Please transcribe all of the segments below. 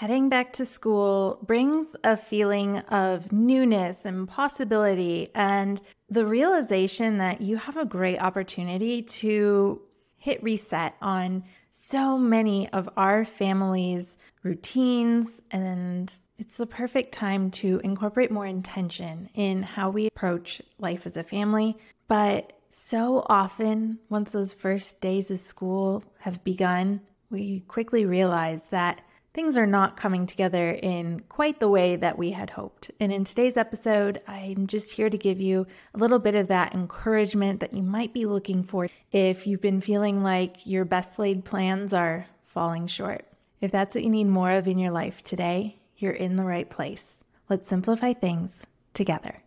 Heading back to school brings a feeling of newness and possibility, and the realization that you have a great opportunity to hit reset on so many of our family's routines. And it's the perfect time to incorporate more intention in how we approach life as a family. But so often, once those first days of school have begun, we quickly realize that things are not coming together in quite the way that we had hoped. And in today's episode, I'm just here to give you a little bit of that encouragement that you might be looking for if you've been feeling like your best laid plans are falling short. If that's what you need more of in your life today, you're in the right place. Let's simplify things together.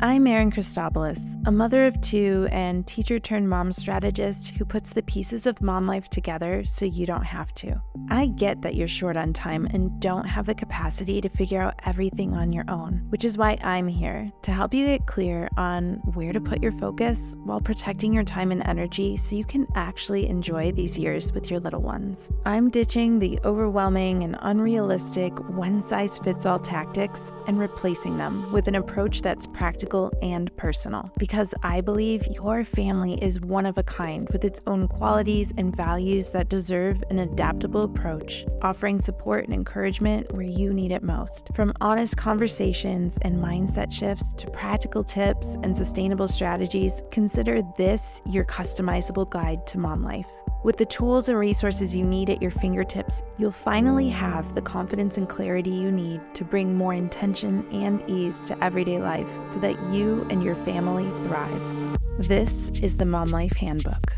I'm Erin Christopoulos, a mother of two and teacher turned mom strategist who puts the pieces of mom life together so you don't have to. I get that you're short on time and don't have the capacity to figure out everything on your own, which is why I'm here to help you get clear on where to put your focus while protecting your time and energy so you can actually enjoy these years with your little ones. I'm ditching the overwhelming and unrealistic one size fits all tactics and replacing them with an approach that's practical practical and personal because I believe your family is one of a kind with its own qualities and values that deserve an adaptable approach, offering support and encouragement where you need it most. From honest conversations and mindset shifts to practical tips and sustainable strategies, consider this your customizable guide to mom life. With the tools and resources you need at your fingertips, you'll finally have the confidence and clarity you need to bring more intention and ease to everyday life so that you and your family thrive. This is the Mom Life Handbook.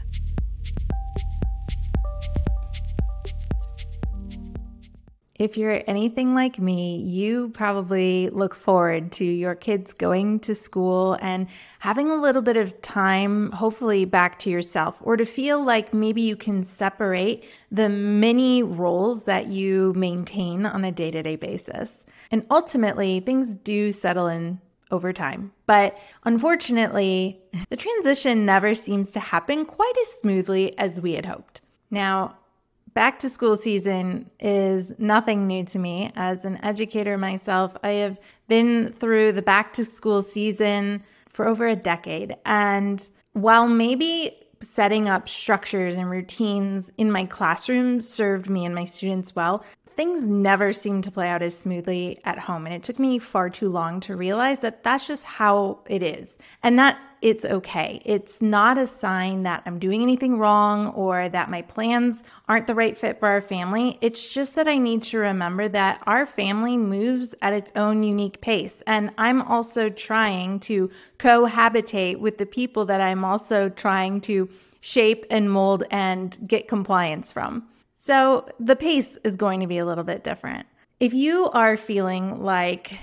If you're anything like me, you probably look forward to your kids going to school and having a little bit of time, hopefully back to yourself, or to feel like maybe you can separate the many roles that you maintain on a day to day basis. And ultimately, things do settle in over time. But unfortunately, the transition never seems to happen quite as smoothly as we had hoped. Now, back to school season is nothing new to me. As an educator myself, I have been through the back to school season for over a decade. And while maybe setting up structures and routines in my classroom served me and my students well, things never seem to play out as smoothly at home. And it took me far too long to realize that that's just how it is. And that it's okay. It's not a sign that I'm doing anything wrong or that my plans aren't the right fit for our family. It's just that I need to remember that our family moves at its own unique pace. And I'm also trying to cohabitate with the people that I'm also trying to shape and mold and get compliance from. So the pace is going to be a little bit different. If you are feeling like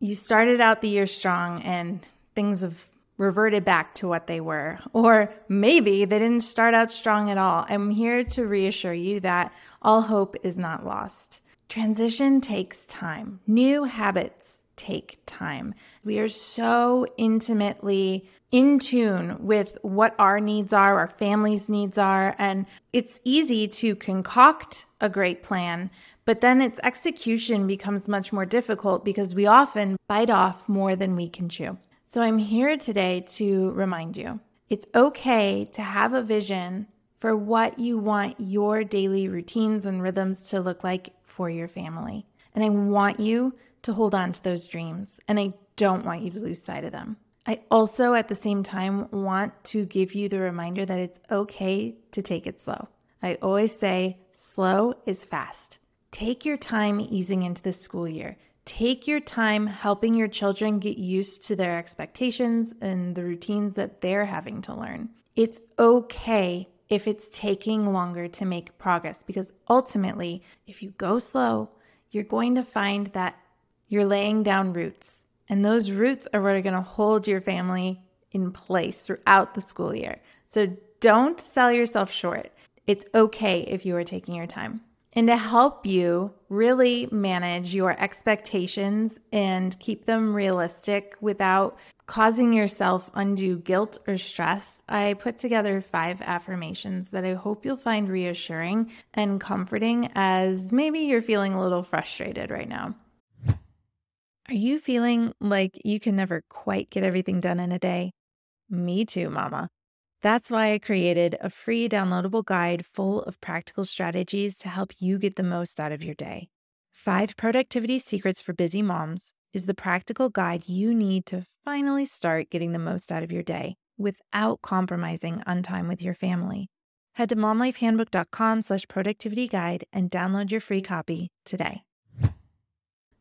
you started out the year strong and things have reverted back to what they were, or maybe they didn't start out strong at all, I'm here to reassure you that all hope is not lost. Transition takes time. New habits take time. We are so intimately in tune with what our needs are, our family's needs are, and it's easy to concoct a great plan, but then its execution becomes much more difficult because we often bite off more than we can chew. So I'm here today to remind you it's okay to have a vision for what you want your daily routines and rhythms to look like for your family. And I want you to hold on to those dreams, and I don't want you to lose sight of them. I also, at the same time, want to give you the reminder that it's okay to take it slow. I always say, slow is fast. Take your time easing into the school year. Take your time helping your children get used to their expectations and the routines that they're having to learn. It's okay if it's taking longer to make progress because ultimately, if you go slow, you're going to find that you're laying down roots and those roots are what are going to hold your family in place throughout the school year. So don't sell yourself short. It's okay if you are taking your time. And to help you really manage your expectations and keep them realistic without causing yourself undue guilt or stress, I put together five affirmations that I hope you'll find reassuring and comforting as maybe you're feeling a little frustrated right now. Are you feeling like you can never quite get everything done in a day? Me too, mama. That's why I created a free downloadable guide full of practical strategies to help you get the most out of your day. Five Productivity Secrets for Busy Moms is the practical guide you need to finally start getting the most out of your day without compromising on time with your family. Head to momlifehandbook.com slash productivity guide and download your free copy today.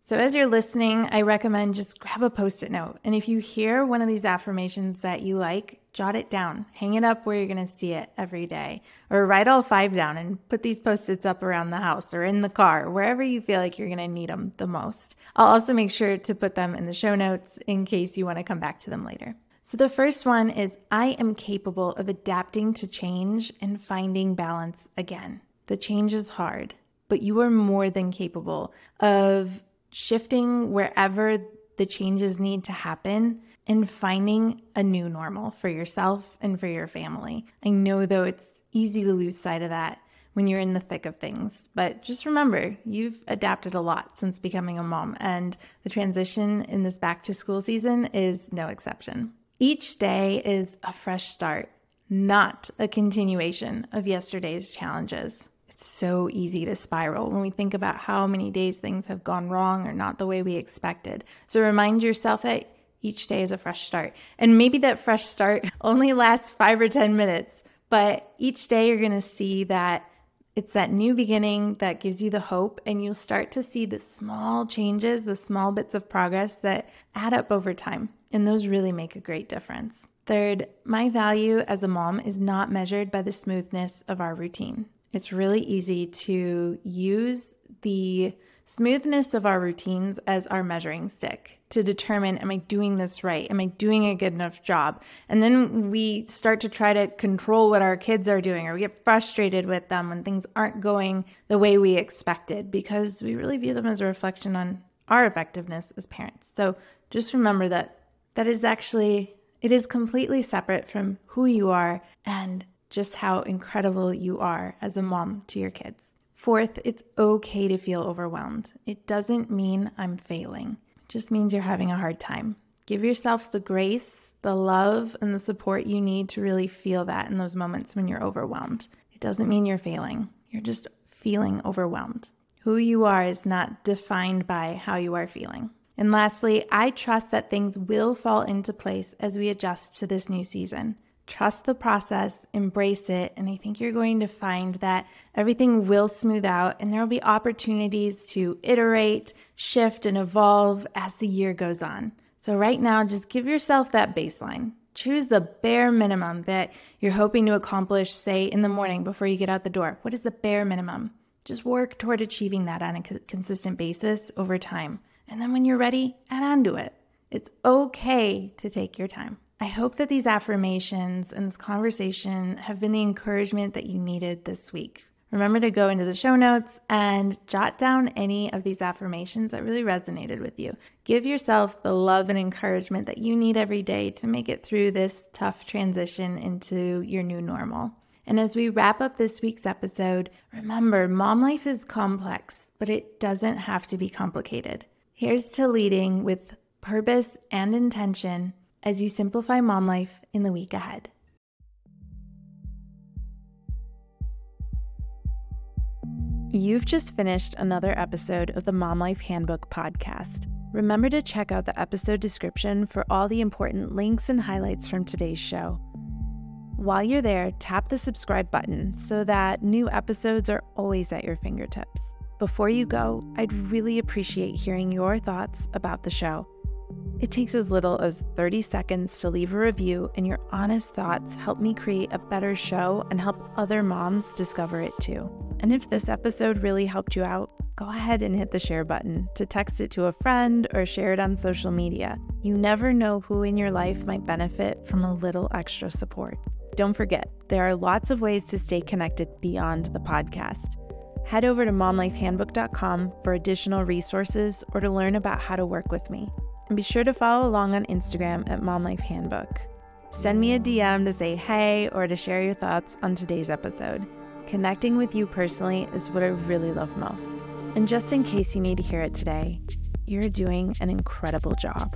So, as you're listening, I recommend just grab a post it note. And if you hear one of these affirmations that you like, jot it down, hang it up where you're going to see it every day, or write all five down and put these post its up around the house or in the car, wherever you feel like you're going to need them the most. I'll also make sure to put them in the show notes in case you want to come back to them later. So, the first one is I am capable of adapting to change and finding balance again. The change is hard, but you are more than capable of shifting wherever the changes need to happen and finding a new normal for yourself and for your family. I know, though, it's easy to lose sight of that when you're in the thick of things. But just remember, you've adapted a lot since becoming a mom, and the transition in this back to school season is no exception. Each day is a fresh start, not a continuation of yesterday's challenges. So easy to spiral when we think about how many days things have gone wrong or not the way we expected. So remind yourself that each day is a fresh start. And maybe that fresh start only lasts five or 10 minutes, but each day you're going to see that it's that new beginning that gives you the hope, and you'll start to see the small changes, the small bits of progress that add up over time. And those really make a great difference. Third, my value as a mom is not measured by the smoothness of our routine it's really easy to use the smoothness of our routines as our measuring stick to determine am I doing this right? Am I doing a good enough job? And then we start to try to control what our kids are doing or we get frustrated with them when things aren't going the way we expected because we really view them as a reflection on our effectiveness as parents. So just remember that that is actually it is completely separate from who you are and just how incredible you are as a mom to your kids. Fourth, it's okay to feel overwhelmed. It doesn't mean I'm failing, it just means you're having a hard time. Give yourself the grace, the love, and the support you need to really feel that in those moments when you're overwhelmed. It doesn't mean you're failing, you're just feeling overwhelmed. Who you are is not defined by how you are feeling. And lastly, I trust that things will fall into place as we adjust to this new season. Trust the process, embrace it, and I think you're going to find that everything will smooth out and there will be opportunities to iterate, shift, and evolve as the year goes on. So, right now, just give yourself that baseline. Choose the bare minimum that you're hoping to accomplish, say, in the morning before you get out the door. What is the bare minimum? Just work toward achieving that on a consistent basis over time. And then when you're ready, add on to it. It's okay to take your time. I hope that these affirmations and this conversation have been the encouragement that you needed this week. Remember to go into the show notes and jot down any of these affirmations that really resonated with you. Give yourself the love and encouragement that you need every day to make it through this tough transition into your new normal. And as we wrap up this week's episode, remember mom life is complex, but it doesn't have to be complicated. Here's to leading with purpose and intention as you simplify mom life in the week ahead. You've just finished another episode of the Mom Life Handbook podcast. Remember to check out the episode description for all the important links and highlights from today's show. While you're there, tap the subscribe button so that new episodes are always at your fingertips. Before you go, I'd really appreciate hearing your thoughts about the show. It takes as little as 30 seconds to leave a review, and your honest thoughts help me create a better show and help other moms discover it too. And if this episode really helped you out, go ahead and hit the share button to text it to a friend or share it on social media. You never know who in your life might benefit from a little extra support. Don't forget, there are lots of ways to stay connected beyond the podcast. Head over to momlifehandbook.com for additional resources or to learn about how to work with me. And be sure to follow along on Instagram at momlifehandbook. Send me a DM to say hey or to share your thoughts on today's episode. Connecting with you personally is what I really love most. And just in case you need to hear it today, you're doing an incredible job.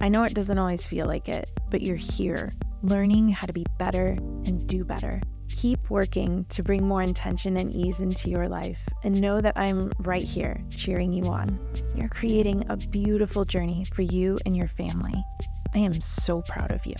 I know it doesn't always feel like it, but you're here, learning how to be better and do better. Keep working to bring more intention and ease into your life, and know that I'm right here cheering you on. You're creating a beautiful journey for you and your family. I am so proud of you.